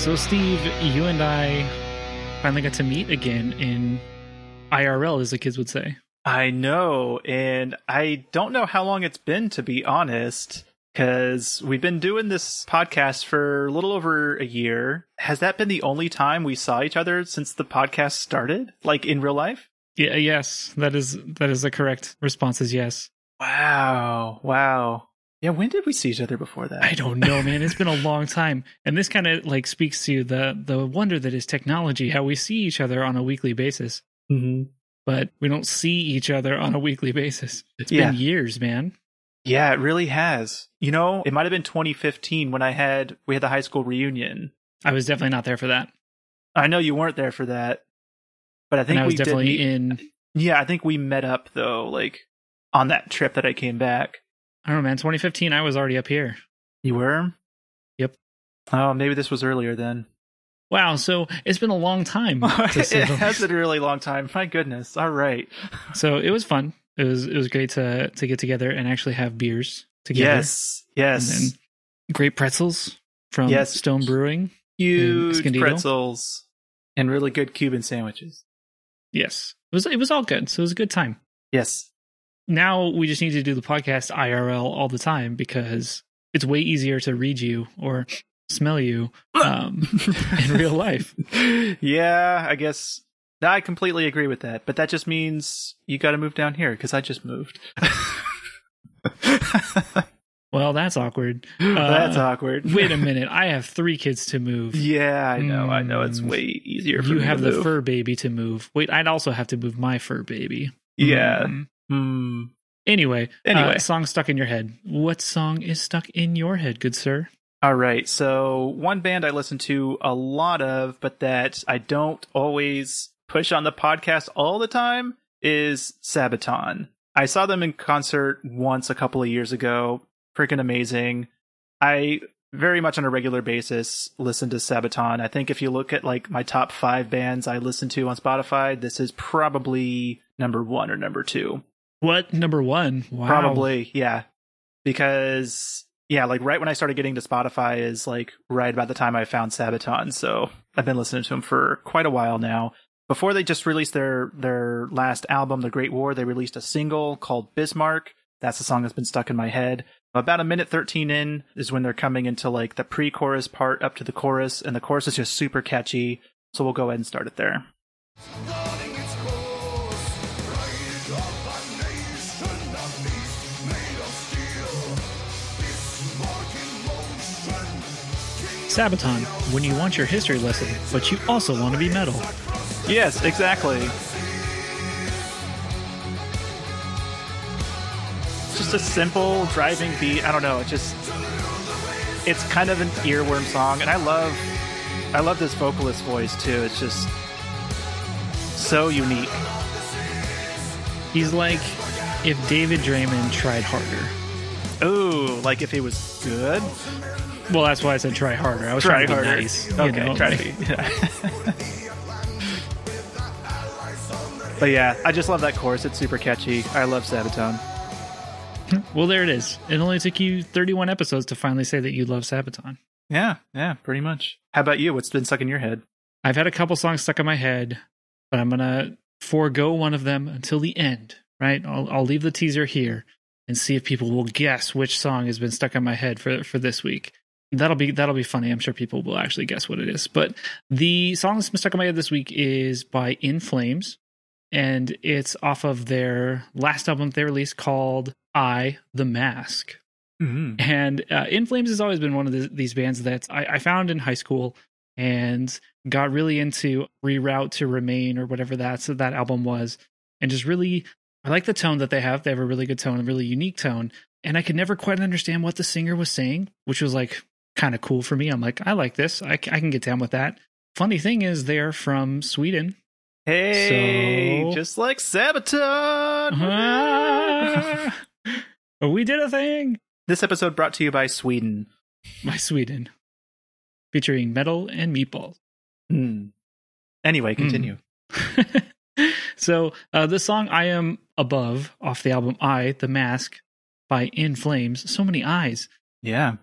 So, Steve, you and I finally got to meet again in IRL, as the kids would say. I know, and I don't know how long it's been, to be honest, because we've been doing this podcast for a little over a year. Has that been the only time we saw each other since the podcast started, like in real life? Yeah, yes, that is that is the correct response. Is yes. Wow, wow. Yeah, when did we see each other before that? I don't know, man. It's been a long time, and this kind of like speaks to the the wonder that is technology. How we see each other on a weekly basis, mm-hmm. but we don't see each other on a weekly basis. It's Yeah. been years, man. Yeah, it really has. You know, it might have been 2015 when I had we had the high school reunion. I was definitely not there for that, I know you weren't there for that, but I think and I was we did definitely meet- in. Yeah, I think we met up though, like on that trip that I came back. I don't know, man. 2015, I was already up here. You were? Yep. Oh, maybe this was earlier then. Wow, so it's been a long time. it has been a really long time. My goodness. All right. So it was fun. It was it was great to to get together and actually have beers together. Yes. Yes. Great pretzels from Yes. Stone Brewing. Huge pretzels and really good Cuban sandwiches. Yes. It was it was all good. So it was a good time. Yes. Now we just need to do the podcast IRL all the time because it's way easier to read you or smell you um, in real life. yeah, I guess I completely agree with that. But that just means you got to move down here because I just moved. Well, that's awkward. That's Uh, awkward. Wait a minute. I have three kids to move. Yeah, I know. I know. It's Mm. way easier for You have the move. fur baby to move. Wait, I'd also have to move my fur baby. Yeah. Mm. Hmm. Anyway, Anyway. uh, song stuck in your head. What song is stuck in your head, good sir? All right. So one band I listen to a lot of, but that I don't always push on the podcast all the time is Sabaton. I saw them in concert once a couple of years ago. Freaking amazing. I very much on a regular basis listen to Sabaton. I think if you look at like my top five bands I listen to on Spotify, this is probably number one or number two. What number one? Wow. Probably, yeah. Because yeah, like right when I started getting to Spotify is like right about the time I found Sabaton. So I've been listening to them for quite a while now. Before they just released their their last album, The Great War, they released a single called Bismarck. That's the song that's been stuck in my head. About a minute 13 in is when they're coming into like the pre-chorus part up to the chorus, and the chorus is just super catchy. So we'll go ahead and start it there. Sabaton, when you want your history lesson, but you also want to be metal. Yes, exactly. Just a simple driving beat. I don't know. It just it's kind of an earworm song, and I love I love this vocalist voice too. It's just so unique. He's like if David Draiman tried harder. Ooh, like if it was good. Well, that's why I said try harder. I was Try trying to be harder. nice. you Okay, know, try to be. but yeah, I just love that chorus. It's super catchy. I love Sabaton. Hmm. Well, there it is. It only took you 31 episodes to finally say that you love Sabaton. Yeah, yeah, pretty much. How about you? What's been stuck in your head? I've had a couple songs stuck in my head, but I'm gonna forego one of them until the end. Right? I'll, I'll leave the teaser here and see if people will guess which song has been stuck in my head for for this week. That'll be that'll be funny. I'm sure people will actually guess what it is. But the song that's stuck in my head this week is by In Flames, and it's off of their last album they released called "I the Mask." Mm-hmm. And uh, In Flames has always been one of the, these bands that I, I found in high school and got really into Reroute to Remain or whatever that so that album was, and just really I like the tone that they have. They have a really good tone, a really unique tone, and I could never quite understand what the singer was saying, which was like kind of cool for me. I'm like, I like this. I, I can get down with that. Funny thing is, they're from Sweden. Hey, So- just like Sabaton. Ah, we did a thing. this episode brought to you by Sweden. by Sweden, featuring metal and meatballs. Hmm. Anyway, continue. so uh, the song "I Am Above" off the album "I," the Mask by In Flames. So many eyes. Yeah.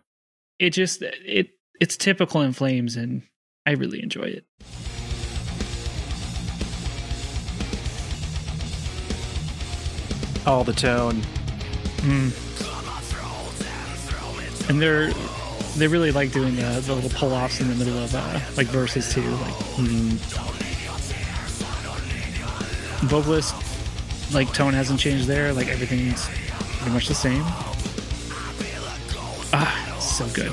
It just it it's typical In Flames, and I really enjoy it. All the tone. Mm. And they're they really like doing the, the little pull offs in the middle of uh, like verses too. Like mm. vocalist like tone hasn't changed there. Like everything's pretty much the same. Ah, so good.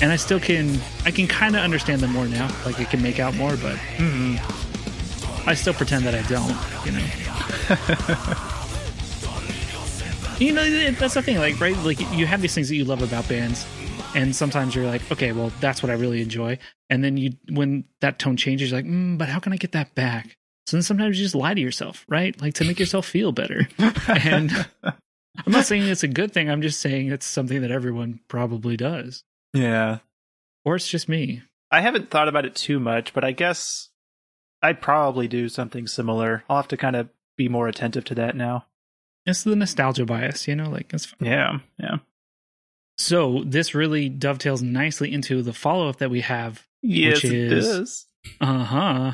And I still can I can kind of understand them more now. Like I can make out more, but mm, I still pretend that I don't. You know. you know that's the thing. Like right, like you have these things that you love about bands, and sometimes you're like, okay, well that's what I really enjoy. And then you when that tone changes, you're like, mm, but how can I get that back? So then sometimes you just lie to yourself, right? Like to make yourself feel better. and I'm not saying it's a good thing. I'm just saying it's something that everyone probably does. Yeah. Or it's just me. I haven't thought about it too much, but I guess I'd probably do something similar. I'll have to kind of be more attentive to that now. It's the nostalgia bias, you know, like it's fun. Yeah, yeah. So this really dovetails nicely into the follow up that we have. Yes, which is, it. Uh huh.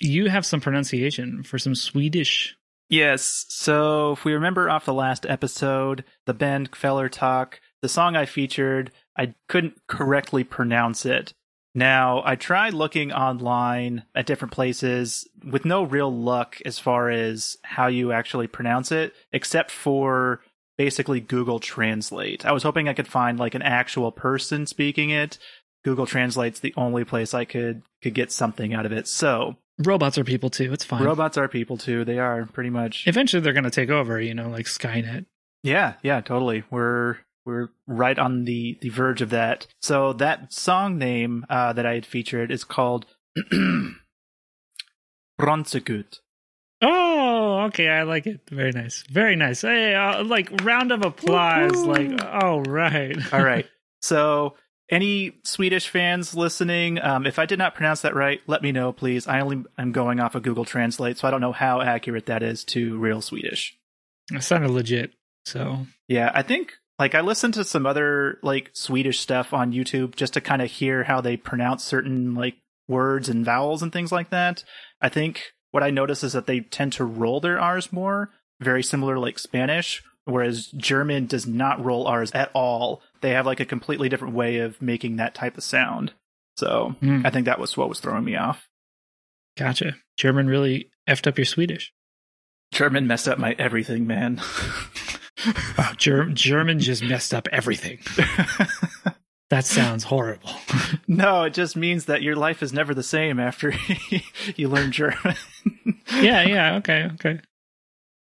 You have some pronunciation for some Swedish. Yes. So if we remember off the last episode, the band Feller Talk, the song I featured, I couldn't correctly pronounce it. Now, I tried looking online at different places with no real luck as far as how you actually pronounce it, except for basically Google Translate. I was hoping I could find like an actual person speaking it. Google Translate's the only place I could could get something out of it. So, robots are people too. It's fine. Robots are people too. They are pretty much. Eventually they're going to take over, you know, like Skynet. Yeah, yeah, totally. We're we're right on the the verge of that. So that song name uh, that I had featured is called Bronzegut. Oh, okay, I like it. Very nice, very nice. Hey, uh, like round of applause. Woo-hoo. Like, all right, all right. So, any Swedish fans listening, um, if I did not pronounce that right, let me know, please. I only am going off of Google Translate, so I don't know how accurate that is to real Swedish. It sounded legit. So yeah, I think like I listened to some other like Swedish stuff on YouTube just to kind of hear how they pronounce certain like words and vowels and things like that. I think what I notice is that they tend to roll their R's more, very similar like Spanish, whereas German does not roll R's at all. They have like a completely different way of making that type of sound. So mm. I think that was what was throwing me off. Gotcha. German really effed up your Swedish. German messed up my everything, man. wow, Ger- German just messed up everything. that sounds horrible. no, it just means that your life is never the same after you learn German. yeah, yeah, okay, okay.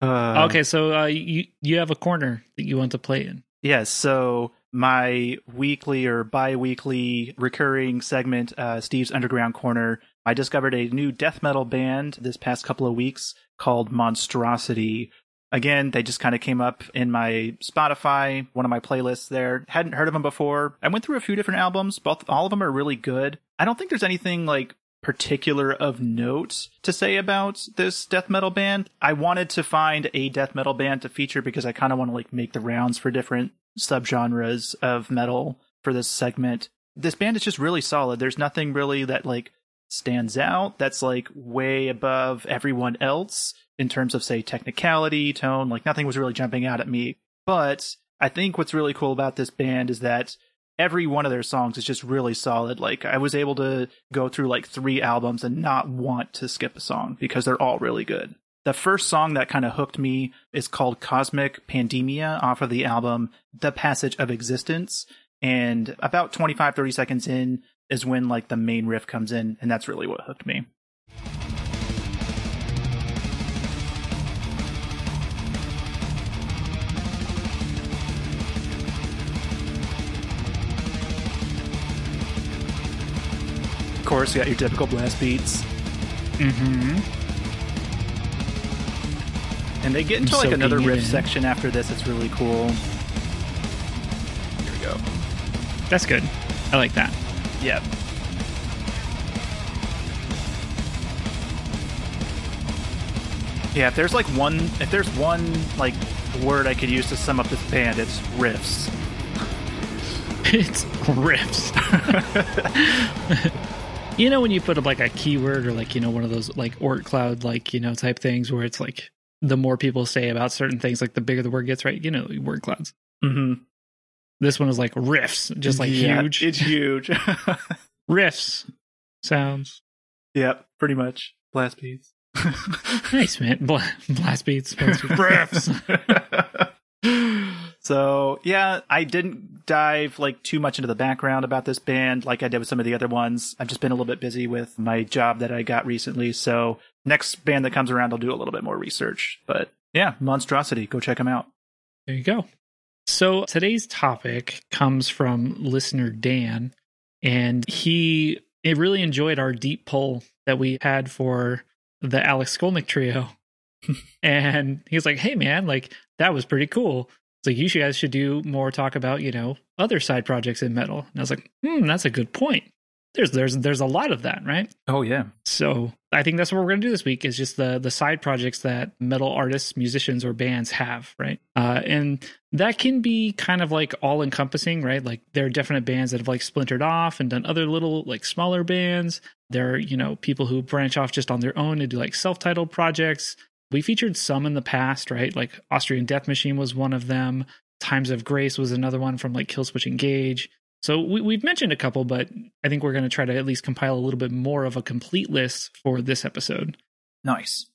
Uh, okay, so uh, you you have a corner that you want to play in. Yes, so my weekly or bi-weekly recurring segment, uh, Steve's Underground Corner. I discovered a new death metal band this past couple of weeks called Monstrosity. Again, they just kind of came up in my Spotify, one of my playlists there. Hadn't heard of them before. I went through a few different albums. Both, all of them are really good. I don't think there's anything like particular of note to say about this death metal band. I wanted to find a death metal band to feature because I kind of want to like make the rounds for different subgenres of metal for this segment. This band is just really solid. There's nothing really that like stands out that's like way above everyone else in terms of say technicality, tone, like nothing was really jumping out at me. But I think what's really cool about this band is that every one of their songs is just really solid. Like I was able to go through like three albums and not want to skip a song because they're all really good. The first song that kind of hooked me is called Cosmic Pandemia off of the album The Passage of Existence. And about 25, 30 seconds in is when like the main riff comes in. And that's really what hooked me. Of course, you got your typical blast beats. Mm-hmm. And they get into like another riff section after this. It's really cool. Here we go. That's good. I like that. Yep. Yeah, if there's like one, if there's one like word I could use to sum up this band, it's riffs. it's riffs. You know when you put up like a keyword or like you know one of those like word cloud like you know type things where it's like the more people say about certain things, like the bigger the word gets, right? You know, word clouds. Mm-hmm. This one is like riffs, just like Yeah, huge It's huge. riffs sounds. yep, pretty much. Blast beats. Nice man, Bla- blast beats, blast beats. riffs. so yeah, I didn't dive like too much into the background about this band like I did with some of the other ones. I've just been a little bit busy with my job that I got recently. So next band that comes around, I'll do a little bit more research. But yeah, Monstrosity, go check them out. There you go. So today's topic comes from listener Dan, and he it really enjoyed our deep poll that we had for the Alex Skolnick trio. and he's like, "Hey man, like that was pretty cool. It's like you guys should do more talk about you know other side projects in metal." And I was like, "Hmm, that's a good point. There's there's there's a lot of that, right?" Oh yeah. So I think that's what we're going to do this week is just the the side projects that metal artists, musicians, or bands have, right? Uh, and that can be kind of like all encompassing, right? Like there are definite bands that have like splintered off and done other little like smaller bands. There are you know people who branch off just on their own and do like self titled projects. We featured some in the past, right? Like Austrian Death Machine was one of them. Times of Grace was another one from like Killswitch Engage. So we, we've mentioned a couple, but I think we're going to try to at least compile a little bit more of a complete list for this episode. Nice.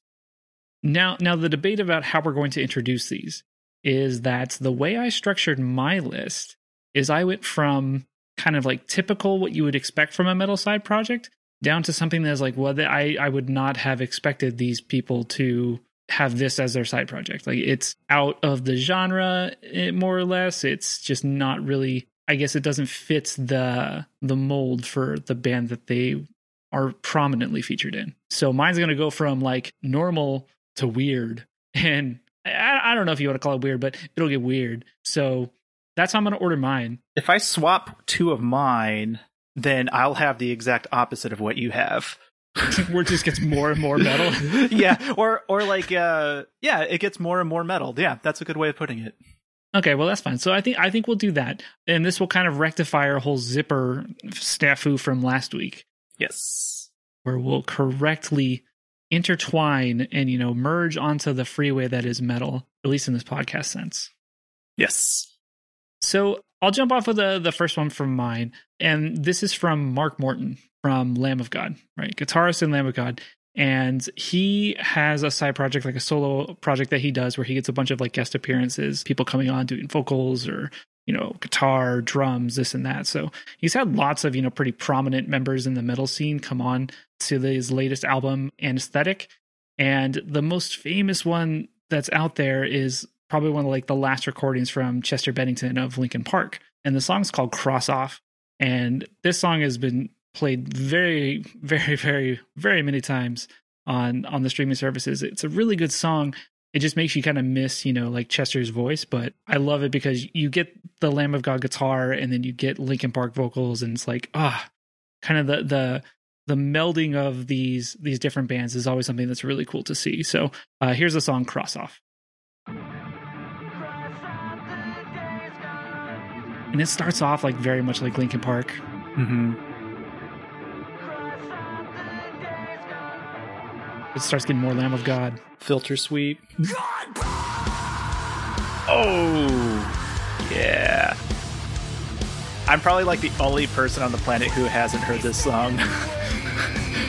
Now, now the debate about how we're going to introduce these is that the way I structured my list is I went from kind of like typical what you would expect from a metal side project down to something that's like, well, I I would not have expected these people to have this as their side project. Like it's out of the genre, eh, more or less. It's just not really. I guess it doesn't fit the the mold for the band that they are prominently featured in. So mine's going to go from like normal to weird. And I, I don't know if you want to call it weird, but it'll get weird. So that's how I'm going to order mine. If I swap two of mine, then I'll have the exact opposite of what you have. Where it just gets more and more metal. yeah, or or like uh yeah, it gets more and more metal. Yeah, that's a good way of putting it. Okay, well that's fine. So I think I think we'll do that, and this will kind of rectify our whole zipper snafu from last week, Yes. where we'll correctly intertwine and you know merge onto the freeway that is metal, at least in this podcast sense. Yes. So I'll jump off of the the first one from mine, and this is from Mark Morton from Lamb of God, right? Guitarist in Lamb of God, and he has a side project, like a solo project that he does, where he gets a bunch of like guest appearances, people coming on doing vocals or you know guitar, drums, this and that. So he's had lots of you know pretty prominent members in the metal scene come on to his latest album, Anesthetic, and the most famous one that's out there is probably one of like the last recordings from Chester Bennington of Linkin Park. And the song's called Cross Off. And this song has been played very, very, very, very many times on on the streaming services. It's a really good song. It just makes you kind of miss, you know, like Chester's voice, but I love it because you get the Lamb of God guitar and then you get Linkin Park vocals and it's like, ah, kind of the the the melding of these these different bands is always something that's really cool to see. So uh, here's the song Cross Off. And it starts off like very much like Linkin Park. Mm-hmm. It starts getting more Lamb of God. Filter sweep. Oh yeah. I'm probably like the only person on the planet who hasn't heard this song.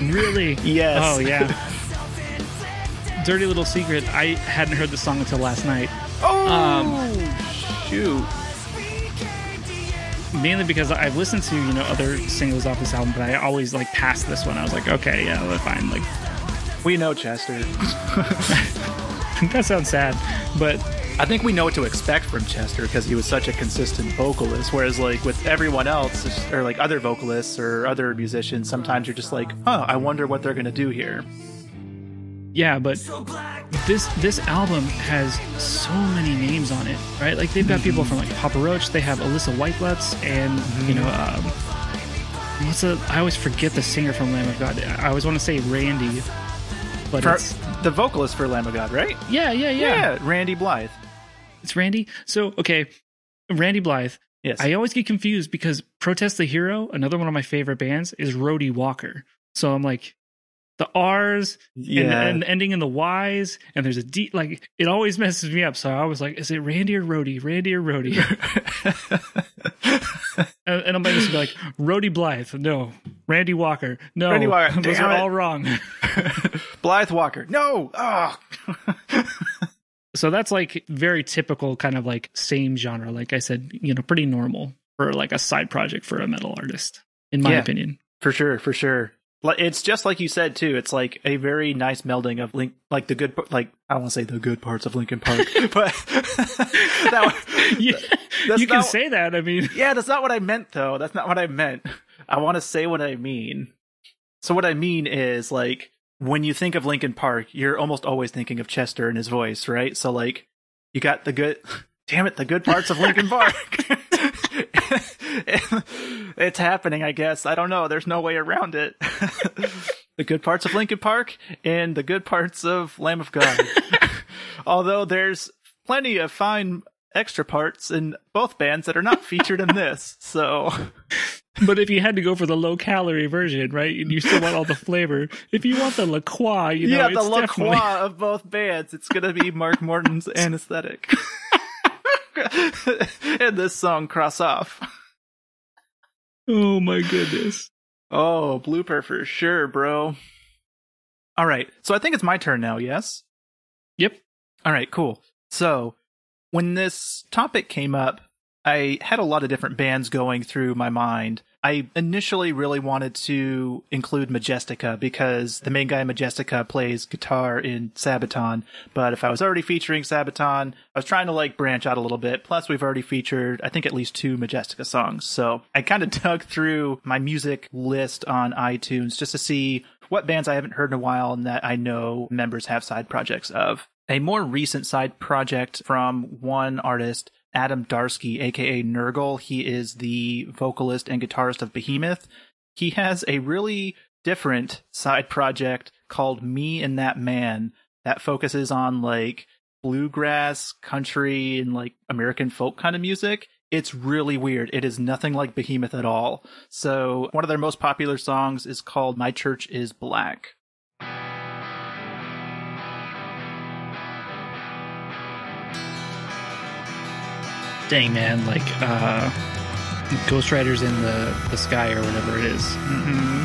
Really? yes. Oh yeah. Dirty little secret. I hadn't heard the song until last night. Oh Um, shoot. Mainly because I've listened to you know other singles off this album, but I always like passed this one. I was like, okay, yeah, that's fine. Like We know Chester. that sounds sad, but I think we know what to expect from Chester because he was such a consistent vocalist. Whereas, like with everyone else, or like other vocalists or other musicians, sometimes you're just like, "Oh, I wonder what they're gonna do here." yeah, but this this album has so many names on it, right? Like they've got people from like Papa Roach, they have Alissa White-Gluz, and you know, um, what's the? I always forget the singer from Lamb of God. I always want to say Randy, but For, it's the vocalist for Lamb of God, right? yeah, yeah, yeah, Randy Blythe. It's Randy. So okay, Randy Blythe. Yes. I always get confused because Protest the Hero, another one of my favorite bands, is Rody Walker. So I'm like, the R's Yeah. and, and ending in the Y's, and there's a D. Like it always messes me up. So I was like, is it Randy or Rody? Randy or Rody? and, and I'm going to be like, Rody Blythe. No. Randy Walker. No. Randy Walker. Those are it. all wrong. Blythe Walker. No. Oh. So that's like very typical, kind of like same genre. Like I said, you know, pretty normal for like a side project for a metal artist, in my Yeah. opinion. For sure, for sure. It's just like you said too. It's like a very nice melding of link, like the good, like I don't want to say the good parts of Linkin Park, but that, Yeah, you can not- say that. I mean, yeah, that's not what I meant though. That's not what I meant. I want to say what I mean. So what I mean is like when you think of Linkin Park, you're almost always thinking of Chester and his voice, right? So like you got the good, damn it, the good parts of Linkin Park. it's happening, I guess. I don't know. There's no way around it. the good parts of Linkin Park and the good parts of Lamb of God. Although there's plenty of fine extra parts in both bands that are not featured in this. So but if you had to go for the low calorie version, right, and you still want all the flavor, if you want the La Croix, you know, yeah, the La definitely- Croix of both bands. It's gonna be Mark Morton's anesthetic. and this song cross off. Oh my goodness. Oh, blooper for sure, bro. All right, so I think it's my turn now. Yes. Yep. All right, cool. So, when this topic came up, I had a lot of different bands going through my mind. I initially really wanted to include Majestica because the main guy in Majestica plays guitar in Sabaton. But if I was already featuring Sabaton, I was trying to like branch out a little bit. Plus, we've already featured, I think, at least two Majestica songs. So I kind of dug through my music list on iTunes just to see what bands I haven't heard in a while and that I know members have side projects of. A more recent side project from one artist, Adam Darski, aka Nergal. He is the vocalist and guitarist of Behemoth. He has a really different side project called Me and That Man that focuses on like bluegrass, country, and like American folk kind of music. It's really weird. It is nothing like Behemoth at all. So, one of their most popular songs is called My Church is Black. Dang man, like uh Ghost Riders in the, the sky or whatever it is. Mm-hmm.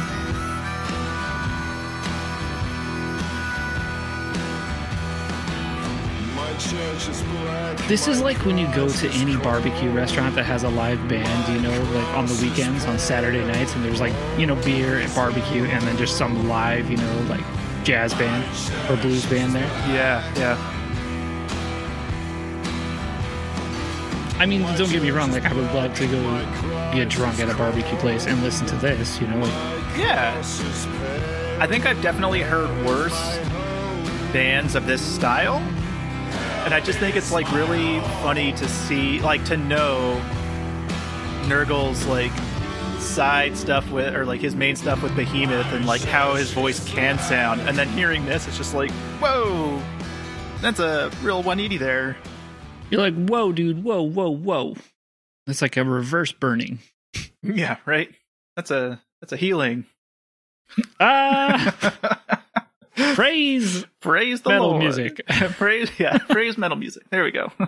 This is like when you go to any barbecue restaurant that has a live band, you know, like on the weekends on Saturday nights, and there's like, you know, beer and barbecue, and then just some live, you know, like jazz band or blues band there. Yeah, yeah. I mean, don't get me wrong, like, I would love to go get drunk at a barbecue place and listen to this, you know, Yeah. I think I've definitely heard worse bands of this style. And I just think it's like really funny to see, like to know Nergal's like side stuff with, or like his main stuff with Behemoth and like how his voice can sound. And then hearing this, it's just like, whoa, that's a real 180 there. You're like, whoa, dude, whoa, whoa, whoa. That's like a reverse burning. Yeah, right? That's a, that's a healing. Ah, praise Praise the metal Lord. music. praise, yeah, praise metal music. There we go.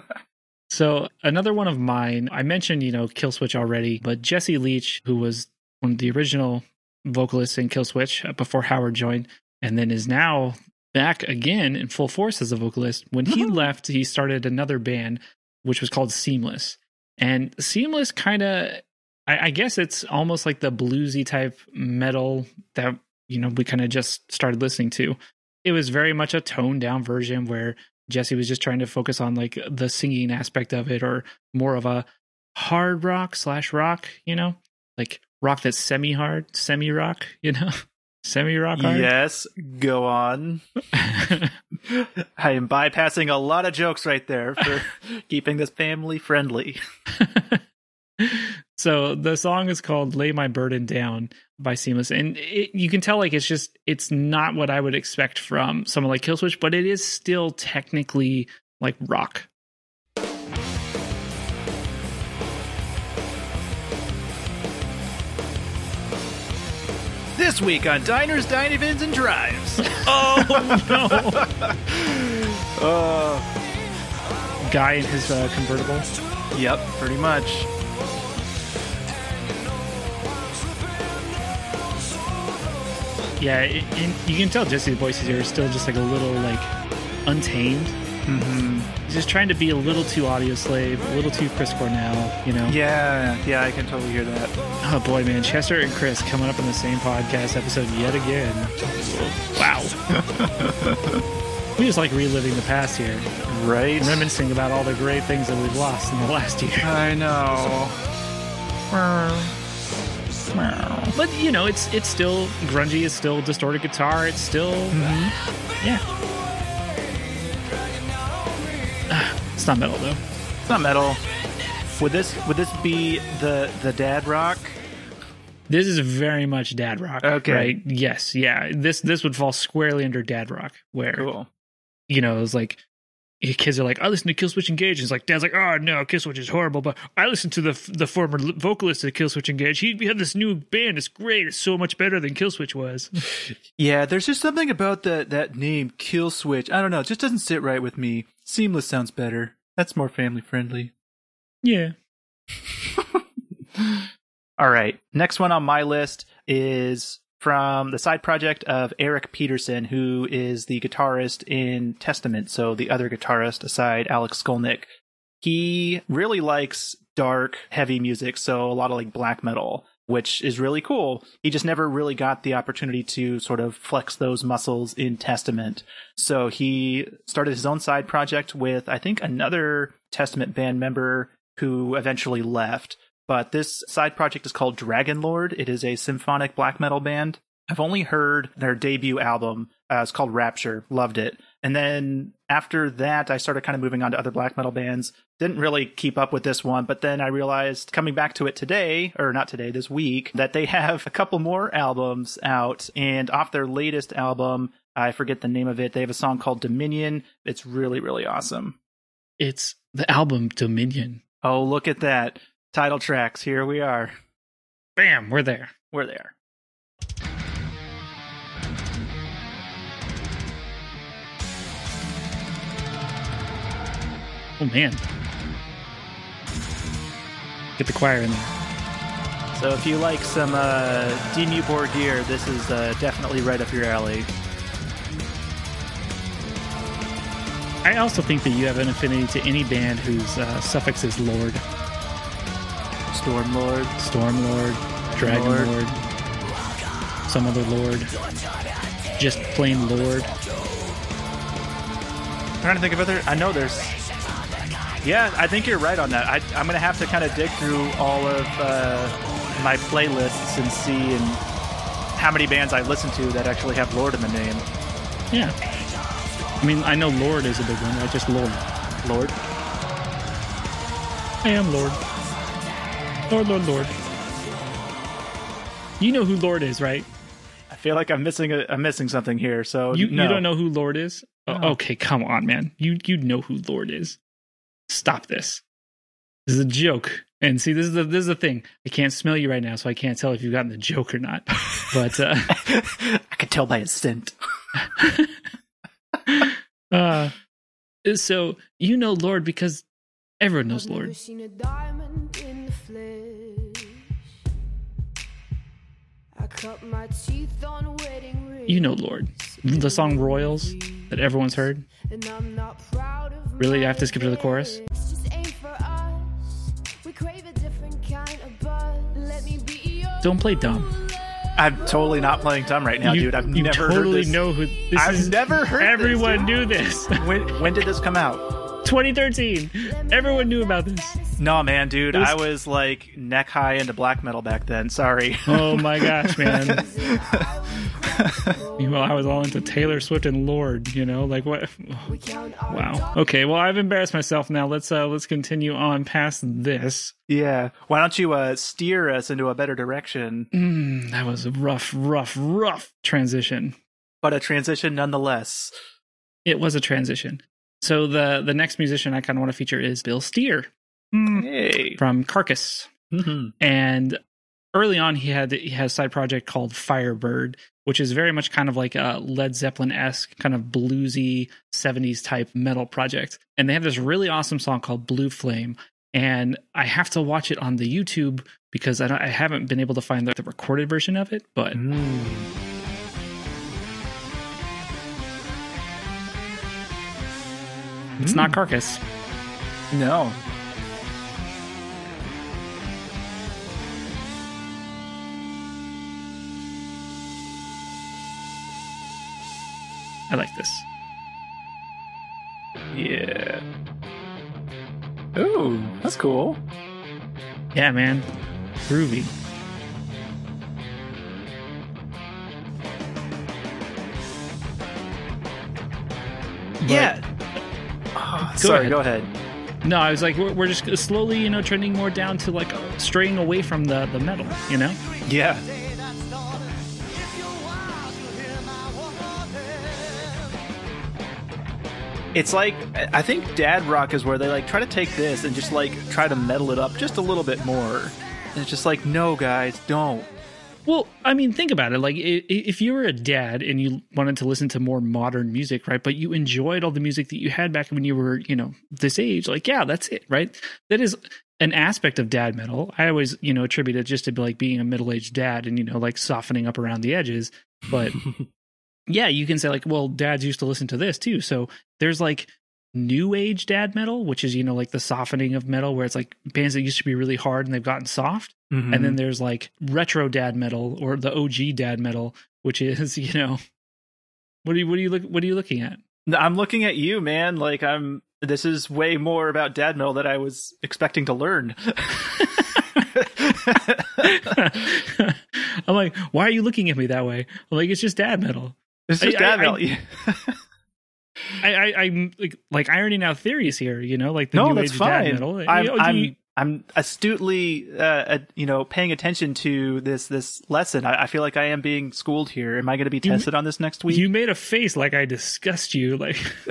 So another one of mine, I mentioned, you know, Killswitch already, but Jesse Leach, who was one of the original vocalists in Killswitch uh, before Howard joined, and then is now back again in full force as a vocalist. When he mm-hmm. left, he started another band, which was called Seamless. And Seamless kind of, I, I guess it's almost like the bluesy type metal that, you know, we kind of just started listening to. It was very much a toned down version where Jesse was just trying to focus on like the singing aspect of it or more of a hard rock slash rock, you know, like rock that's semi hard, semi rock, you know, semi rock hard. Yes, go on. I am bypassing a lot of jokes right there for keeping this family friendly. so the song is called "Lay My Burden Down" by Seamless, and it, you can tell like it's just it's not what I would expect from someone like Killswitch, but it is still technically like rock. This week on Diners, Dine-Ins, and Drives. Oh no! uh, Guy in his uh, convertible. yep, pretty much. Yeah, it, and you can tell Jesse's voices here are still just like a little like untamed. Hmm He's just trying to be a little too Audioslave, a little too Chris Cornell, you know? Yeah, yeah, I can totally hear that. Oh boy, man, Chester and Chris coming up on the same podcast episode yet again. Wow. we just like reliving the past here, Right? reminiscing about all the great things that we've lost in the last year. I know. But you know, it's it's still grungy. It's still distorted guitar. It's still yeah. Not metal though. It's not metal. Would this would this be the the dad rock? This is very much dad rock. Okay. Right? Yes. Yeah. This this would fall squarely under dad rock, where Cool. you know it's like kids are like, I listen to Killswitch Engage. And it's like dad's like, oh no, Killswitch is horrible. But I listen to the the former vocalist of Killswitch Engage. He we have this new band. It's great. It's so much better than Killswitch was. Yeah, there's just something about that that name, Kill Switch. I don't know, it just doesn't sit right with me. Seamless sounds better. That's more family friendly. yeah. All right. Next one on my list is from the side project of Eric Peterson, who is the guitarist in Testament. So the other guitarist aside Alex Skolnick. He really likes dark, heavy music. So a lot of like black metal, which is really cool. He just never really got the opportunity to sort of flex those muscles in Testament. So he started his own side project with, I think, another Testament band member who eventually left. But this side project is called Dragonlord. It is a symphonic black metal band. I've only heard their debut album. Uh, it's called Rapture. Loved it. And then after that, I started kind of moving on to other black metal bands. Didn't really keep up with this one, but then I realized coming back to it today, or not today, this week, that they have a couple more albums out. And off their latest album, I forget the name of it, they have a song called Dominion. It's really, really awesome. It's the album Dominion. Oh, look at that. Title tracks. Here we are. Bam, we're there. We're there. Oh man. Get the choir in there. So if you like some uh, Dimmu Borgir, this is uh, definitely right up your alley. I also think that you have an affinity to any band whose uh, suffix is Lord. Stormlord. Stormlord, Dragonlord. Dragon Lord, some other Lord, just plain Lord. I'm trying to think of other. I know there's. Yeah, I think you're right on that. I, I'm gonna have to kind of dig through all of uh, my playlists and see and how many bands I listen to that actually have Lord in the name. Yeah. I mean, I know Lord is a big one, right? Just Lord. Lord. I am Lord. Lord, Lord, Lord. You know who Lorde is, right? I feel like I'm missing a, I'm missing something here. So You no. you don't know who Lorde is? Oh, okay, come on, man. You you know who Lorde is. Stop this. This is a joke. And see, this is the this is the thing. I can't smell you right now, so I can't tell if you've gotten the joke or not. But uh, I could tell by his scent. uh, so you know Lorde because everyone knows I've Lord. seen a diamond in the flesh. I cut my teeth on wedding rings. You know Lorde. The song Royals that everyone's heard. And I'm not proud of Really? I have to skip to the chorus? This just ain't for us. We crave a different kind of buzz. Let me be your Don't play dumb. I'm totally not playing dumb right now, you, dude. I've you never totally heard this. know who this I've is. never heard Everyone dude. knew this. When when did this come out? 2013. Everyone knew about this. No, man, dude. Was- I was like neck high into black metal back then. Sorry. Oh my gosh, man. Meanwhile, I was all into Taylor Swift and Lorde, you know, like what? We count our Wow. Okay, well, I've embarrassed myself now. Let's uh let's continue on past this. yeah. Why don't you uh, steer us into a better direction? Mm, that was a rough, rough, rough transition. But a transition nonetheless. It was a transition. So the the next musician I kind of want to feature is Bill Steer Hey. from Carcass. Mhm. And early on he had he had a side project called Firebird, which is very much kind of like a Led Zeppelin esque kind of bluesy '70s type metal project. And they have this really awesome song called Blue Flame. And I have to watch it on the YouTube because I, don't, I haven't been able to find the, the recorded version of it. But Mm. it's not Carcass. No. I like this. Yeah. Ooh, that's cool. Yeah, man, groovy. But- yeah. Oh, Go sorry, ahead. go ahead. No, I was like, we're, we're just slowly, you know, trending more down to like straying away from the the metal, you know. Yeah. It's like I think dad rock is where they like try to take this and just like try to metal it up just a little bit more. And it's just like, no, guys, don't. Well, I mean, think about it. Like, i- i- if you were a dad and you wanted to listen to more modern music, right? But you enjoyed all the music that you had back when you were, you know, this age, like, yeah, that's it, right? That is an aspect of dad metal. I always, you know, attribute it just to like being a middle aged dad and, you know, like softening up around the edges. But yeah, you can say, like, well, dads used to listen to this too. So there's like, New age dad metal, which is you know like the softening of metal, where it's like bands that used to be really hard and they've gotten soft, Mm-hmm. and then there's like retro dad metal or the OG dad metal, which is you know, what are you what are you look what are you looking at? I'm looking at you, man. Like I'm. This is way more about dad metal that I was expecting to learn. I'm like, why are you looking at me that way? I'm like, it's just dad metal. It's just I- dad I- metal. I, I I'm like, like ironing out theories here, you know, like the no, new that's age fine. dad metal. I'm, You know, I'm, you- I'm astutely, uh, uh, you know, paying attention to this this lesson. I, I feel like I am being schooled here. Am I going to be You- tested on this next week? you made a face like I disgust you, like.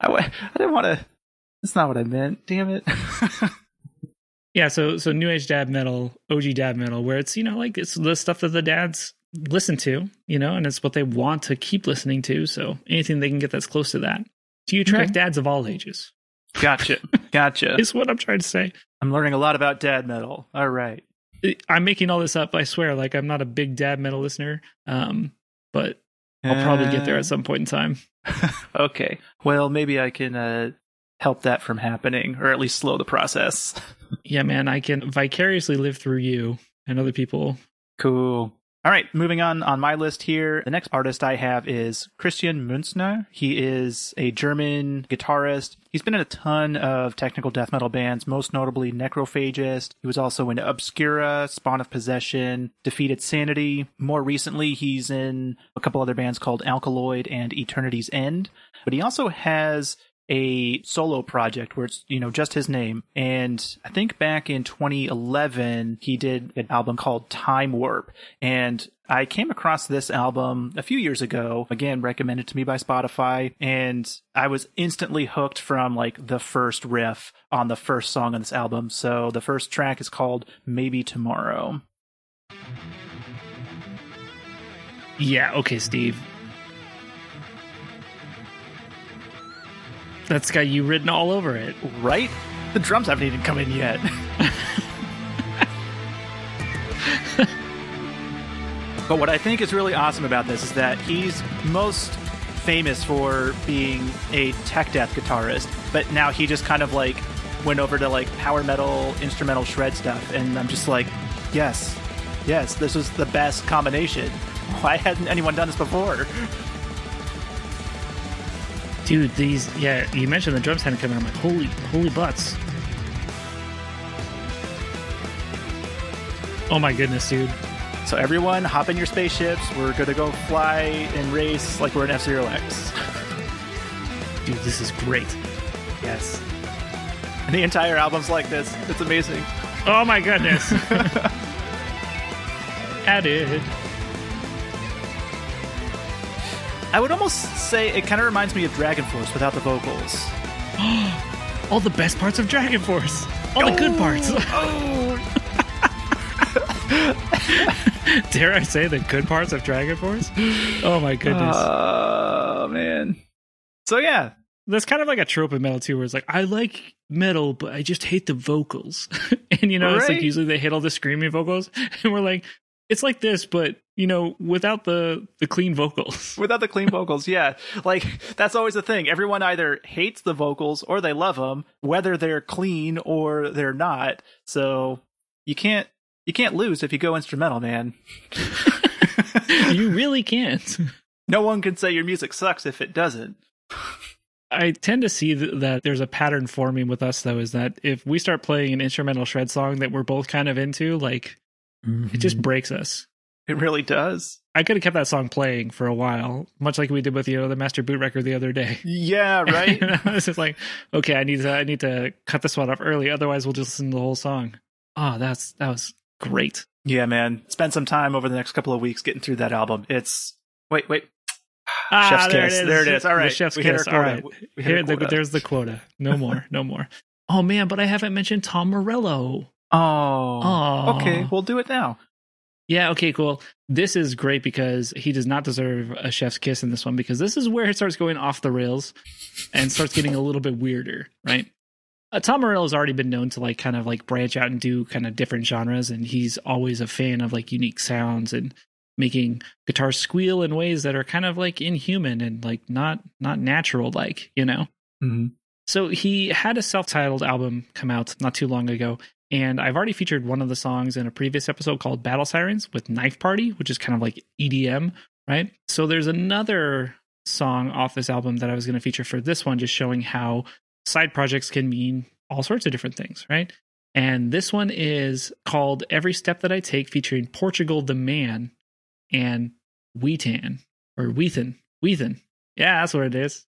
I, I didn't want to. That's not what I meant. Damn it. Yeah, so so new age dad metal, OG dad metal, where it's you know like it's the stuff that the dads listen to, you know, and it's what they want to keep listening to. So anything they can get that's close to that. Do you attract Okay. dads of all ages? gotcha. Gotcha. Is what I'm trying to say. I'm learning a lot about dad metal. All right. I'm making all this up. I swear. Like I'm not a big dad metal listener, um, but I'll probably get there at some point in time. Okay. Well, maybe I can uh, help that from happening, or at least slow the process. Yeah, man, I can vicariously live through you and other people. Cool. All right, moving on on my list here. The next artist I have is Christian Münzner. He is a German guitarist. He's been in a ton of technical death metal bands, most notably Necrophagist. He was also in Obscura, Spawn of Possession, Defeated Sanity. More recently, he's in a couple other bands called Alkaloid and Eternity's End. But he also has a solo project where it's you know just his name. And i think back in 2011 he did an album called time warp. And i came across this album a few years ago again recommended to me by spotify. And i was instantly hooked from like the first riff on the first song on this album. So the first track is called maybe tomorrow. Yeah, okay, Steve. That's got you written all over it. right the drums haven't even come in yet But what I think is really awesome about this is that he's most famous for being a tech death guitarist, but now he just kind of like went over to like power metal, instrumental shred stuff, and I'm just like, yes, yes, this is the best combination. Why hadn't anyone done this before? Dude, these yeah, you mentioned the drums hadn't come in. I'm like, holy holy butts. Oh my goodness, dude. So everyone, hop in your spaceships. We're gonna go fly and race like we're in F Zero X. Dude, this is great. Yes. And the entire album's like this. It's amazing. Oh my goodness. Added. I would almost say it kind of reminds me of DragonForce without the vocals. All the best parts of DragonForce. All the good oh! parts. Oh, Dare I say the good parts of DragonForce? Oh my goodness. Oh man. So yeah, That's kind of like a trope in metal too, where it's like, I like metal, but I just hate the vocals. and you know, it's like usually they hit all the screaming vocals, and we're like, it's like this, but you know, without the the clean vocals. without the clean vocals, yeah. Like that's always the thing. Everyone either hates the vocals or they love them, whether they're clean or they're not. So you can't you can't lose if you go instrumental, man. you really can't. No one can say your music sucks if it doesn't. I tend to see that there's a pattern forming with us though, is that if we start playing an instrumental shred song that we're both kind of into, like it just mm-hmm. breaks us. It really does. I could have kept that song playing for a while, much like we did with you know the Master Boot Record the other day. Yeah, right. I was just like, okay, I need to I need to cut this one off early, otherwise we'll just listen to the whole song. Oh, that's that was great. yeah, man. Spend some time over the next couple of weeks getting through that album. It's wait, wait. Ah, Chef's there kiss. it is. There it is. All The chef's We kiss. All we Here, the, there's the quota. No more. No more. Oh man, but I haven't mentioned Tom Morello. Oh. Okay, we'll do it now. Yeah, okay, cool. This is great because he does not deserve a chef's kiss in this one because this is where it starts going off the rails and starts getting a little bit weirder, right? Uh, Tom Morello has already been known to like kind of like branch out and do kind of different genres, and he's always a fan of like unique sounds and making guitars squeal in ways that are kind of like inhuman and like not not natural, like you know. Mm-hmm. So he had a self-titled album come out not too long ago, and I've already featured one of the songs in a previous episode called Battle Sirens with Knife Party, which is kind of like EDM, right? So there's another song off this album that I was going to feature for this one, just showing how side projects can mean all sorts of different things, right? And this one is called Every Step That I Take, featuring Portugal the Man and Weetan or Whethan. Whethan. Yeah, that's what it is.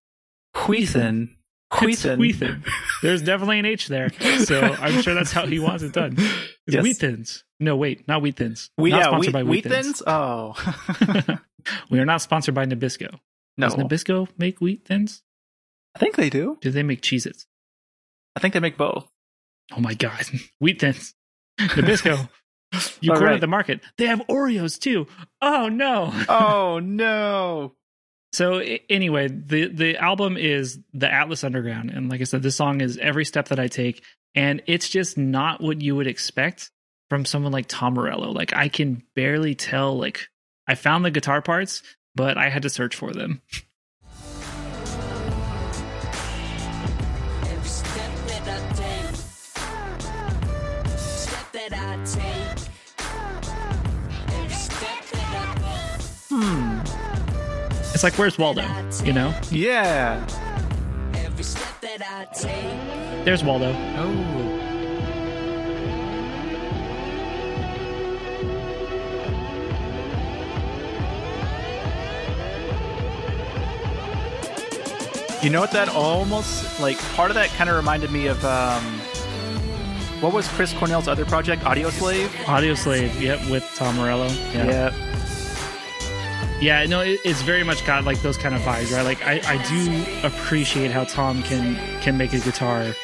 It's Whethan. There's definitely an H there. So I'm sure that's how he wants it done. It's Yes. Weethins. No, wait, not Weethins. We, not yeah, sponsored we, by Wheatthins? Weethins. Oh. we are not sponsored by Nabisco. no. Does Nabisco make wheat thins? I think they do. Do they make Cheez Its? I think they make both. Oh my god. Wheat thins. Nabisco. You cornered right. the market. They have Oreos too. Oh no. Oh, no. So anyway, the the album is the Atlas Underground, and like I said, this song is every step that I take, and it's just not what you would expect from someone like Tom Morello. Like I can barely tell. Like I found the guitar parts, but I had to search for them. Like where's Waldo? You know, Yeah. every step that I take. there's Waldo. Oh. You know what that almost like part of that kind of reminded me of um what was Chris Cornell's other project, Audioslave? Audio Slave. Yep, with Tom Morello. Yeah. Yeah, no, it, it's very much got like those kind of vibes, right? Like I, I do appreciate how Tom can can make a guitar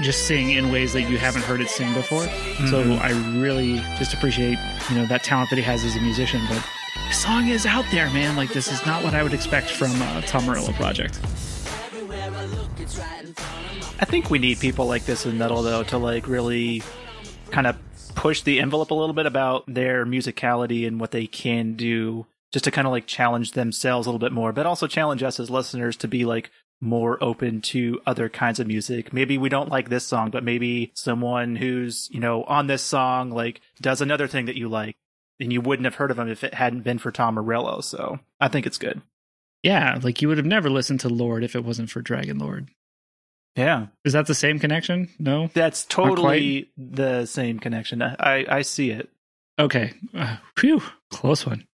just sing in ways that you haven't heard it sing before. So Mhm. I really just appreciate you know that talent that he has as a musician. But the song is out there, man. Like this is not what I would expect from a Tom Morello project. Everywhere I look, it's right in front of my I think we need people like this in metal though to like really kind of push the envelope a little bit about their musicality and what they can do just to kind of like challenge themselves a little bit more but also challenge us as listeners to be like more open to other kinds of music. Maybe we don't like this song, but maybe someone who's, you know, on this song like does another thing that you like and you wouldn't have heard of them if it hadn't been for Tom Morello. So, I think it's good. Yeah, like you would have never listened to Lorde if it wasn't for Dragonlord. Yeah. Is that the same connection? No. That's totally the same connection. I I see it. Okay. Uh, phew, close one.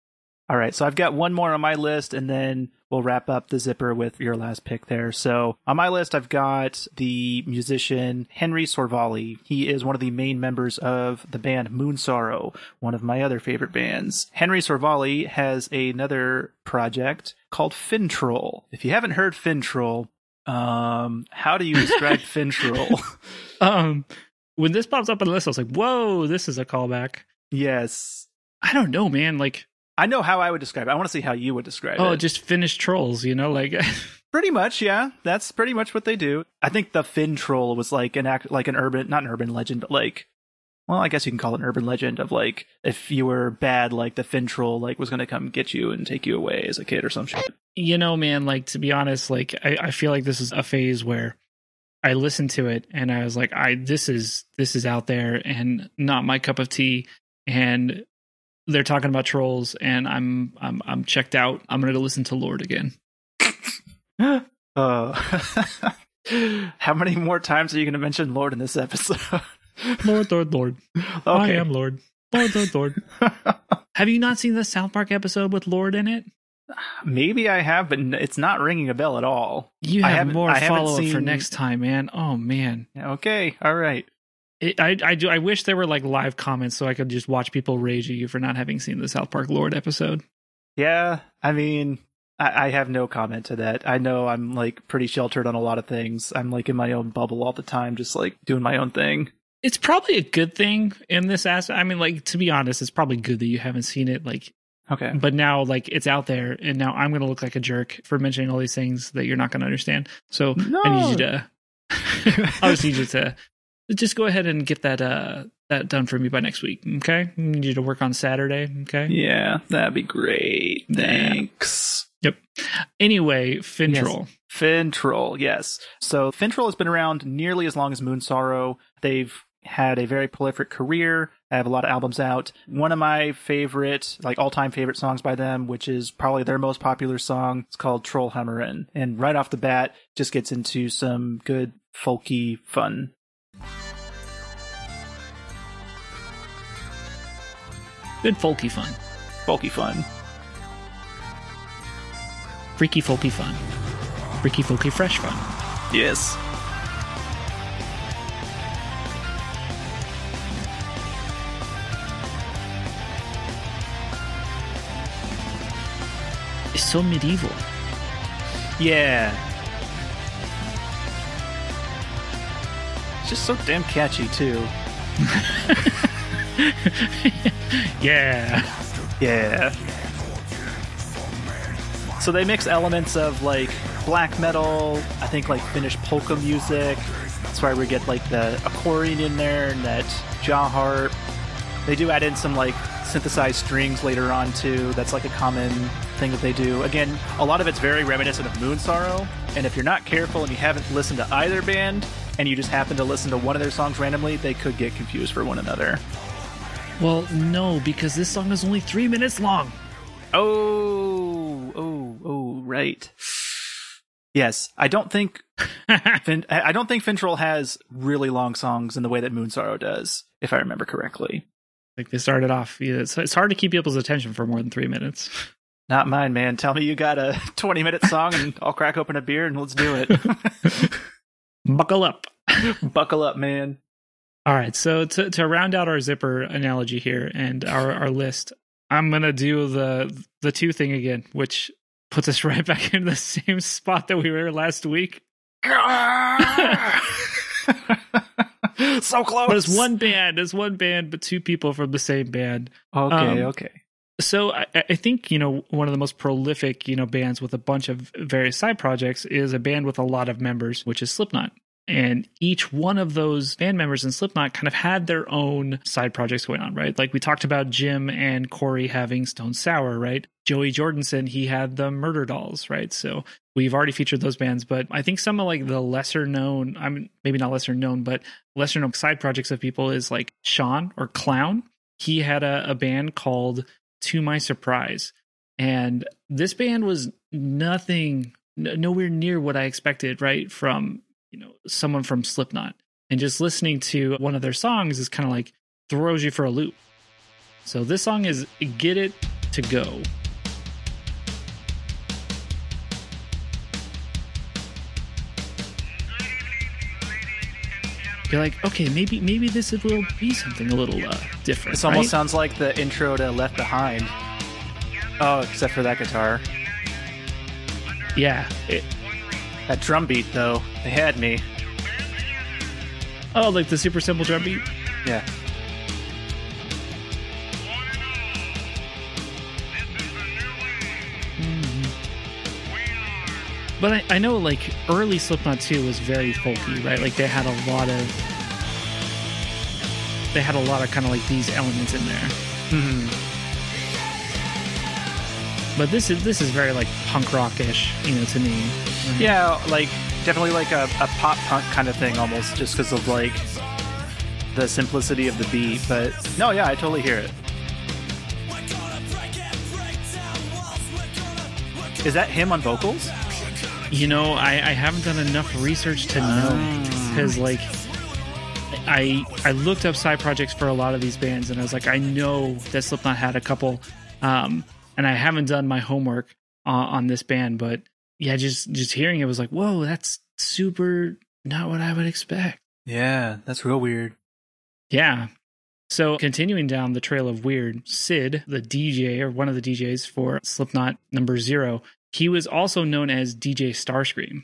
All right, so I've got one more on my list, and then we'll wrap up the zipper with your last pick there. So on my list, I've got the musician Henri Sorvali. He is one of the main members of the band Moonsorrow, one of my other favorite bands. Henri Sorvali has another project called Finntroll. If you haven't heard Finntroll, um, how do you describe Finntroll? Um, when this pops up on the list, I was like, "Whoa, this is a callback." Yes. I don't know, man. Like, I know how I would describe it. I want to see how you would describe oh, it. Oh, just finished trolls, you know? Like, Pretty much, yeah. That's pretty much what they do. I think the Finn troll was like an act, like an urban, not an urban legend, but like, well, I guess you can call it an urban legend of like if you were bad, like the Finn troll like was gonna come get you and take you away as a kid or some shit. you know, man. Like, to be honest, like, I, I feel like this is a phase where I listened to it and I was like, I this is this is out there and not my cup of tea. And they're talking about trolls, and I'm I'm I'm checked out. I'm gonna go listen to Lorde again. Uh, how many more times are you gonna mention Lorde in this episode? Lorde, Lorde, Lorde. Okay. I am Lorde. Lorde, Lorde, Lorde. Have you not seen the South Park episode with Lorde in it? Maybe I have, but it's not ringing a bell at all. You have more follow up for next time, man. Oh man, Okay, all right. it, I I do. I wish there were like live comments so I could just watch people rage at you for not having seen the South Park Lorde episode. Yeah, I mean, I, I have no comment to that. I know I'm like pretty sheltered on a lot of things. I'm like in my own bubble all the time, just like doing my own thing. It's probably a good thing in this aspect. I mean, like to be honest, it's probably good that you haven't seen it. Like, Okay. but now like it's out there, and now I'm gonna look like a jerk for mentioning all these things that you're not gonna understand. So I need you to. I just need you to just go ahead and get that uh that done for me by next week. Okay, I need you to work on Saturday. Okay. Yeah, that'd be great. Yeah. Yep. Anyway, Finntroll. Finntroll, yes. So Finntroll has been around nearly as long as Moonsorrow. They've had a very prolific career. I have a lot of albums out. One of my favorite, like all-time favorite songs by them, which is probably their most popular song, it's called Trollhammaren. And right off the bat, just gets into some good folky fun. Good folky fun, Folky fun. freaky folky fun, freaky folky fresh fun. Yes. It's so medieval. Yeah. It's just so damn catchy too. Yeah. Yeah. So they mix elements of like black metal, I think like Finnish polka music. That's why we get like the accordion in there and that jaw harp. They do add in some like synthesized strings later on too. That's like a common thing that they do. Again, a lot of it's very reminiscent of Moonsorrow. And if you're not careful and you haven't listened to either band and you just happen to listen to one of their songs randomly, they could get confused for one another. Well, no, because this song is only three minutes long. Oh, oh, oh, right. Yes, I don't think fin- I don't think Finntroll has really long songs in the way that Moonsorrow does, if I remember correctly. like they started off. Yeah, it's, it's hard to keep people's attention for more than three minutes. Not mine, man. Tell me you got a 20 minute song and I'll crack open a beer and let's do it. Buckle up. Buckle up, man. All right, so to to round out our zipper analogy here and our our list, I'm gonna do the the two thing again, which puts us right back in the same spot that we were last week. so close. But it's one band, it's one band, but two people from the same band. Okay, um, okay. So I, I think you know one of the most prolific you know bands with a bunch of various side projects is a band with a lot of members, which is Slipknot. And each one of those band members in Slipknot kind of had their own side projects going on, right? Like we talked about Jim and Corey having Stone Sour, right? Joey Jordison, he had the Murderdolls, right? So we've already featured those bands, but I think some of like the lesser known, I mean, maybe not lesser known, but lesser known side projects of people is like Sean or Clown. He had a, a band called To My Surprise. And this band was nothing, n- nowhere near what I expected, right? From, you know, someone from Slipknot. And just listening to one of their songs is kind of like throws you for a loop. So this song is Get It to Go. You're like, okay, maybe maybe this will be something a little uh, different. This almost right? sounds like the intro to Left Behind. Oh, except for that guitar. yeah. It, That drum beat, though, they had me. Oh, like the super simple drum beat. Yeah. But I, I know like early Slipknot 2 was very folky, right? Like they had a lot of they had a lot of kind of like these elements in there. Mhm. But this is this is very like punk rockish, you know, to me. Yeah, like definitely like a, a pop punk kind of thing almost, just because of like the simplicity of the beat. But no, yeah, I totally hear it. Is that him on vocals? You know, I, I haven't done enough research to know because like I I looked up side projects for a lot of these bands and I was like I know that Slipknot had a couple, um, and I haven't done my homework on, on this band, but yeah, just just hearing it was like whoa, that's super not what I would expect. Yeah, that's real weird. Yeah. So continuing down the trail of weird, Sid, the DJ or one of the DJs for Slipknot number zero, he was also known as DJ Starscream.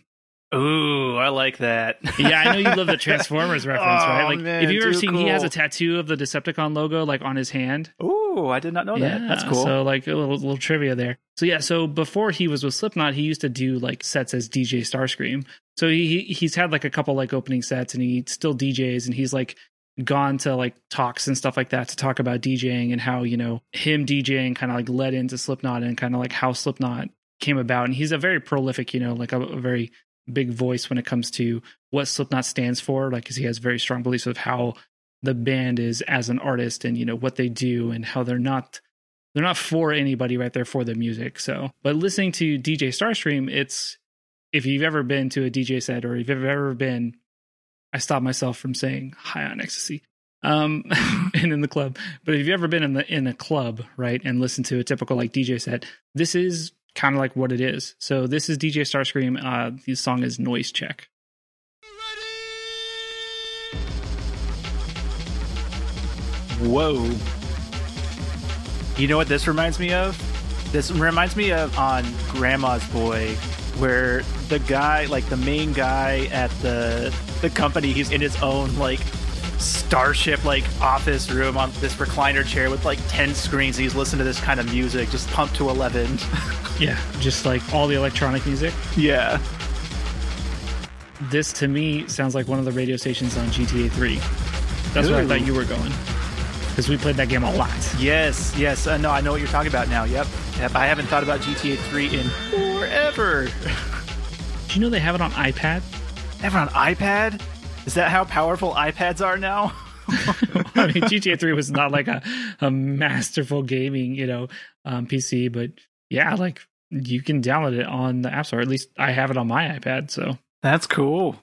Ooh, I like that. Yeah, I know you love the Transformers reference, Oh, right? Like, man, if you ever seen, he has a tattoo of the Decepticon logo like on his hand. Ooh, I did not know that. That's cool. So like a little, little trivia there. So yeah, so before he was with Slipknot, he used to do like sets as DJ Starscream. So he he- he's had like a couple like opening sets, and he still DJs, and he's like gone to like talks and stuff like that to talk about DJing and how you know him DJing kind of like led into Slipknot and kind of like how Slipknot came about. And he's a very prolific, you know, like a, a very big voice when it comes to what Slipknot stands for. Like, 'cause he has very strong beliefs of how the band is as an artist and you know what they do and how they're not they're not for anybody right there for the music so but listening to dj starscream it's if you've ever been to a dj set or if you've ever been i stopped myself from saying high on ecstasy um and in the club but if you've ever been in the in a club right and listened to a typical like dj set this is kind of like what it is so this is dj starscream uh the song is noise check Whoa. You know what this reminds me of? This reminds me of on Grandma's Boy, where the guy, like the main guy at the the company, he's in his own like starship like office room on this recliner chair with like 10 screens and he's listening to this kind of music just pumped to 11 yeah just like all the electronic music yeah this to me sounds like one of the radio stations on GTA 3. That's where I thought you were going. Because we played that game a lot. yes yes uh, no i know what you're talking about now yep yep i haven't thought about gta 3 in forever Do you know they have it on iPad? they have it on ipad is that how powerful ipads are now I mean, GTA 3 was not like a, a masterful gaming, you know, um, PC, but yeah, like you can download it on the App Store. At least I have it on my iPad. So, that's cool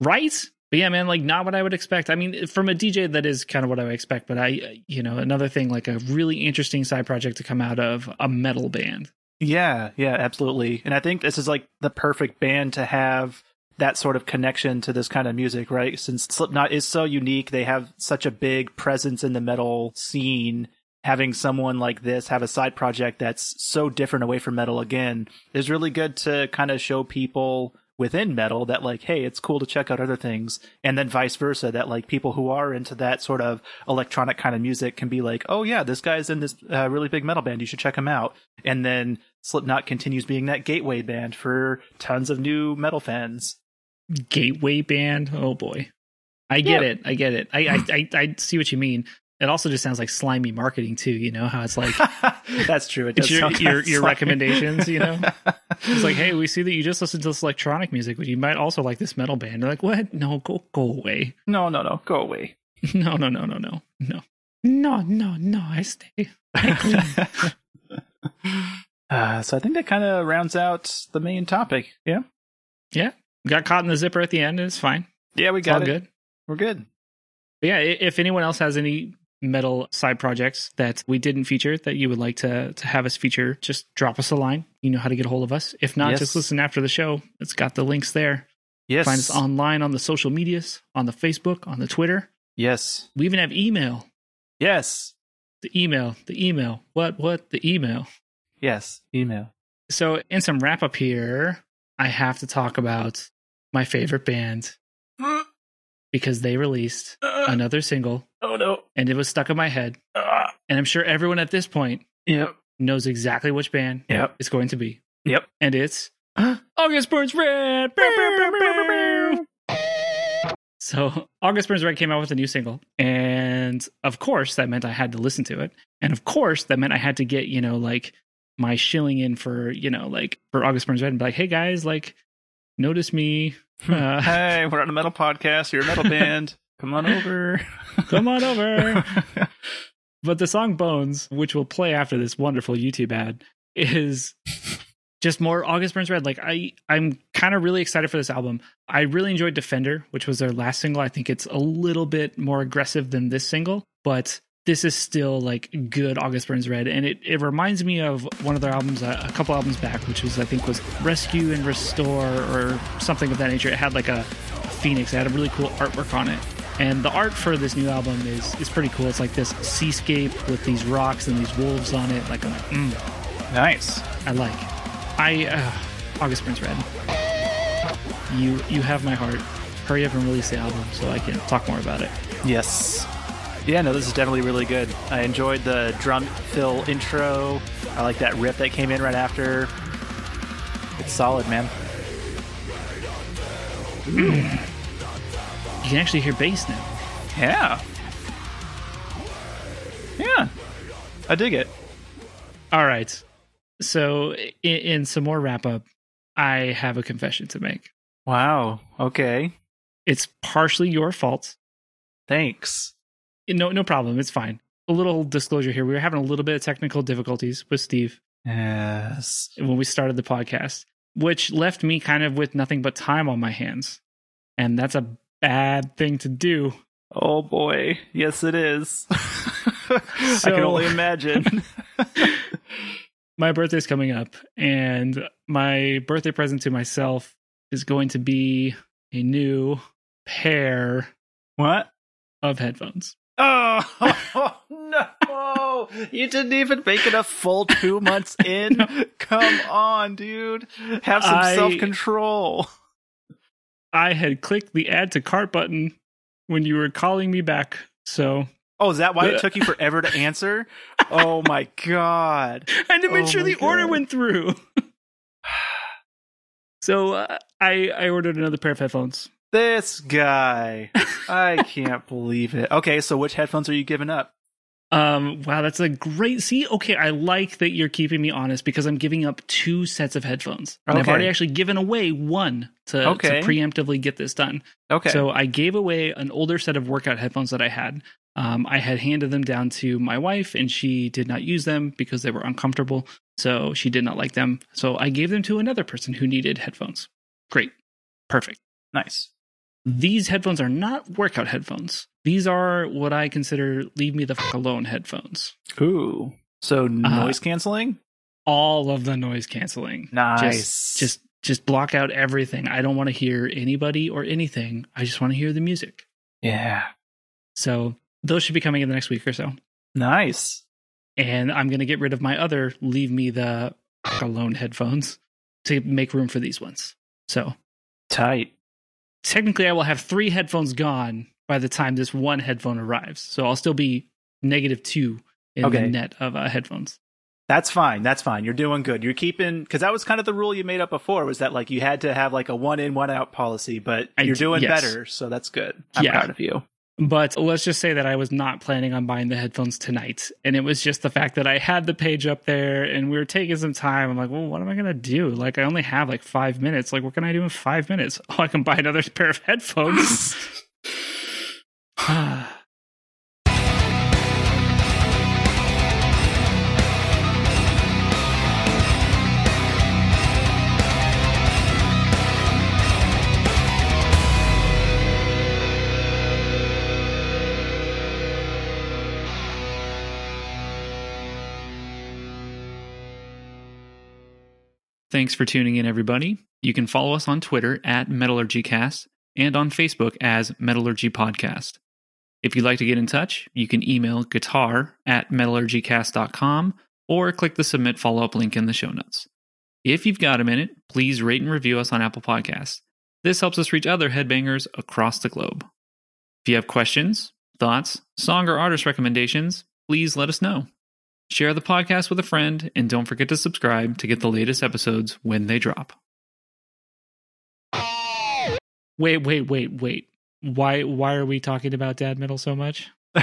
right? But yeah, man, like not what I would expect. I mean, from a DJ, that is kind of what I would expect. But I, you know, another thing, like a really interesting side project to come out of a metal band. Yeah, yeah, absolutely. And I think this is like the perfect band to have that sort of connection to this kind of music, right? Since Slipknot is so unique, they have such a big presence in the metal scene. Having someone like this have a side project that's so different away from metal again is really good to kind of show people within metal that like hey it's cool to check out other things and then vice versa that like people who are into that sort of electronic kind of music can be like oh yeah this guy's in this uh, really big metal band you should check him out and then slipknot continues being that gateway band for tons of new metal fans gateway band. Oh boy, I get Yeah. it. I get it. I, I I I see what you mean. It also just sounds like slimy marketing too. You know how it's like that's true it it's does your your, your recommendations. You know, it's like hey, we see that you just listen to this electronic music, but you might also like this metal band. They're like, what? No, go go away. no no no go away No no no no no no no no no. I stay. I uh, so i think that kind of rounds out the main topic yeah yeah, got caught in the zipper at the end. It's fine. yeah we It's all got it good. we're good But yeah, if anyone else has any metal side projects that we didn't feature that you would like to to have us feature, just drop us a line. You know how to get a hold of us. If not, Yes. just listen after the show. It's got the links there. yes Find us online on the social medias, on the Facebook, on the Twitter. yes We even have email. yes The email, the email. What what the email? yes email So in some wrap up here, I have to talk about my favorite band. because they released Uh, another single oh no. and it was stuck in my head. Uh, And I'm sure everyone at this point yep. knows exactly which band Yep. it's going to be. Yep. And it's? August Burns Red. So August Burns Red came out with a new single, and of course that meant I had to listen to it, and of course that meant I had to get you know like my shilling in for you know like for August Burns Red and be like, hey guys, like notice me, uh, Hey, we're on a metal podcast. You're a metal band. Come on over. come on over. But the song Bones, which will play after this wonderful YouTube ad, is just more August Burns Red. Like I I'm kind of really excited for this album. I really enjoyed Defender, which was their last single. I think it's a little bit more aggressive than this single, but this is still like good August Burns Red and it, it reminds me of one of their albums uh, a couple albums back which was I think was Rescue and Restore or something of that nature. It had like a phoenix. It had a really cool artwork on it. And the art for this new album is is pretty cool. It's like this seascape with these rocks and these wolves on it. Like I'm like, mm, nice. I like. I uh, August Burns Red. You you have my heart. Hurry up and release the album so I can talk more about it. Yes. Yeah, no, this is definitely really good. I enjoyed the drum fill intro. I like that riff that came in right after. It's solid, man. You can actually hear bass now. Yeah. Yeah. I dig it. All right. So in, in some more wrap up, I have a confession to make. Wow. Okay. It's partially your fault. Thanks. No no problem. It's fine. A little disclosure here. We were having a little bit of technical difficulties with Steve Yes. when we started the podcast, which left me kind of with nothing but time on my hands. And that's a bad thing to do. Oh boy. Yes, it is. I can only imagine. My birthday's coming up, and my birthday present to myself is going to be a new pair what? of headphones. Oh, no! You didn't even make it a full two months in. Come on, dude. Have some I- self control. I had clicked the add to cart button when you were calling me back. So Oh, is that why it took you forever to answer? Oh my god. and to make Oh sure the order went through. so uh, I I ordered another pair of headphones. This guy. I can't believe it. Okay, so which headphones are you giving up? Um, wow, that's a great. See, okay, I like that you're keeping me honest because I'm giving up two sets of headphones, and I've already actually given away one to, Okay. to preemptively get this done. Okay. So I gave away an older set of workout headphones that I had. Um, I had handed them down to my wife, and she did not use them because they were uncomfortable. So she did not like them. So I gave them to another person who needed headphones. Great, perfect. nice. These headphones are not workout headphones. These are what I consider leave me the fuck alone headphones. Ooh. So Uh, noise canceling? All of the noise canceling. Nice. Just, just, just block out everything. I don't want to hear anybody or anything. I just want to hear the music. yeah. So those should be coming in the next week or so. Nice. And I'm going to get rid of my other leave me the fuck alone headphones to make room for these ones. So Tight. Technically, I will have three headphones gone by the time this one headphone arrives. So I'll still be negative two in Okay. the net of uh, headphones. That's fine. That's fine. You're doing good. You're keeping because that was kind of the rule you made up before was that like you had to have like a one in one out policy, but I you're d- doing yes. better, so that's good. I'm Yeah. proud of you. But let's just say that I was not planning on buying the headphones tonight. And it was just the fact that I had the page up there and we were taking some time. I'm like, well, what am I going to do? Like, I only have like five minutes. Like, what can I do in five minutes? Oh, I can buy another pair of headphones. Thanks for tuning in, everybody. You can follow us on Twitter at MetallurgyCast and on Facebook as Metallurgy Podcast. If you'd like to get in touch, you can email guitar at metallurgycast.com or click the submit follow up link in the show notes. If you've got a minute, please rate and review us on Apple Podcasts. This helps us reach other headbangers across the globe. If you have questions, thoughts, song or artist recommendations, please let us know. Share the podcast with a friend and don't forget to subscribe to get the latest episodes when they drop. Wait, wait, wait, wait. Why why are we talking about dad metal so much?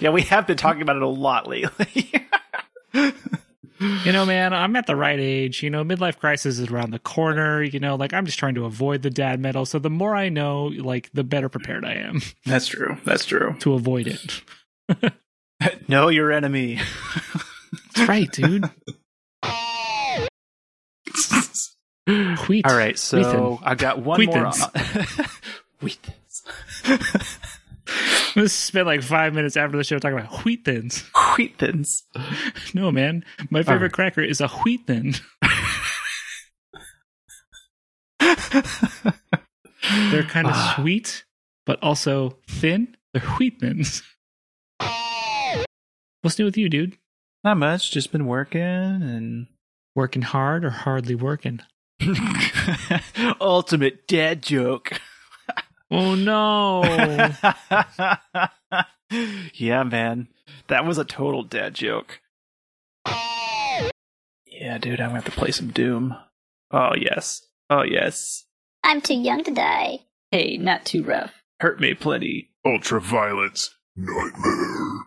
yeah, we have been talking about it a lot lately. You know, man, I'm at the right age. You know, midlife crisis is around the corner. You know, like I'm just trying to avoid the dad metal. So the more I know, like the better prepared I am That's true. That's true. to avoid it. know your enemy. That's right, dude. Wheat. All right, so Wheathen. I've got one more. Wheatens. Wheatens. Let's spend like five minutes after the show talking about wheat thins. Wheat thins. No, man. My favorite right. cracker is a wheat thin. They're kind of Ah. sweet, but also thin. They're wheat thins. What's new with you, dude? Not much. Just been working and Working hard or hardly working? ultimate dad joke. Oh no. yeah, man. That was a total dad joke. Yeah, dude, I'm gonna have to play some Doom. Oh yes. Oh yes. I'm too young to die. Hey, not too rough. Hurt me plenty. Ultraviolence. Nightmare.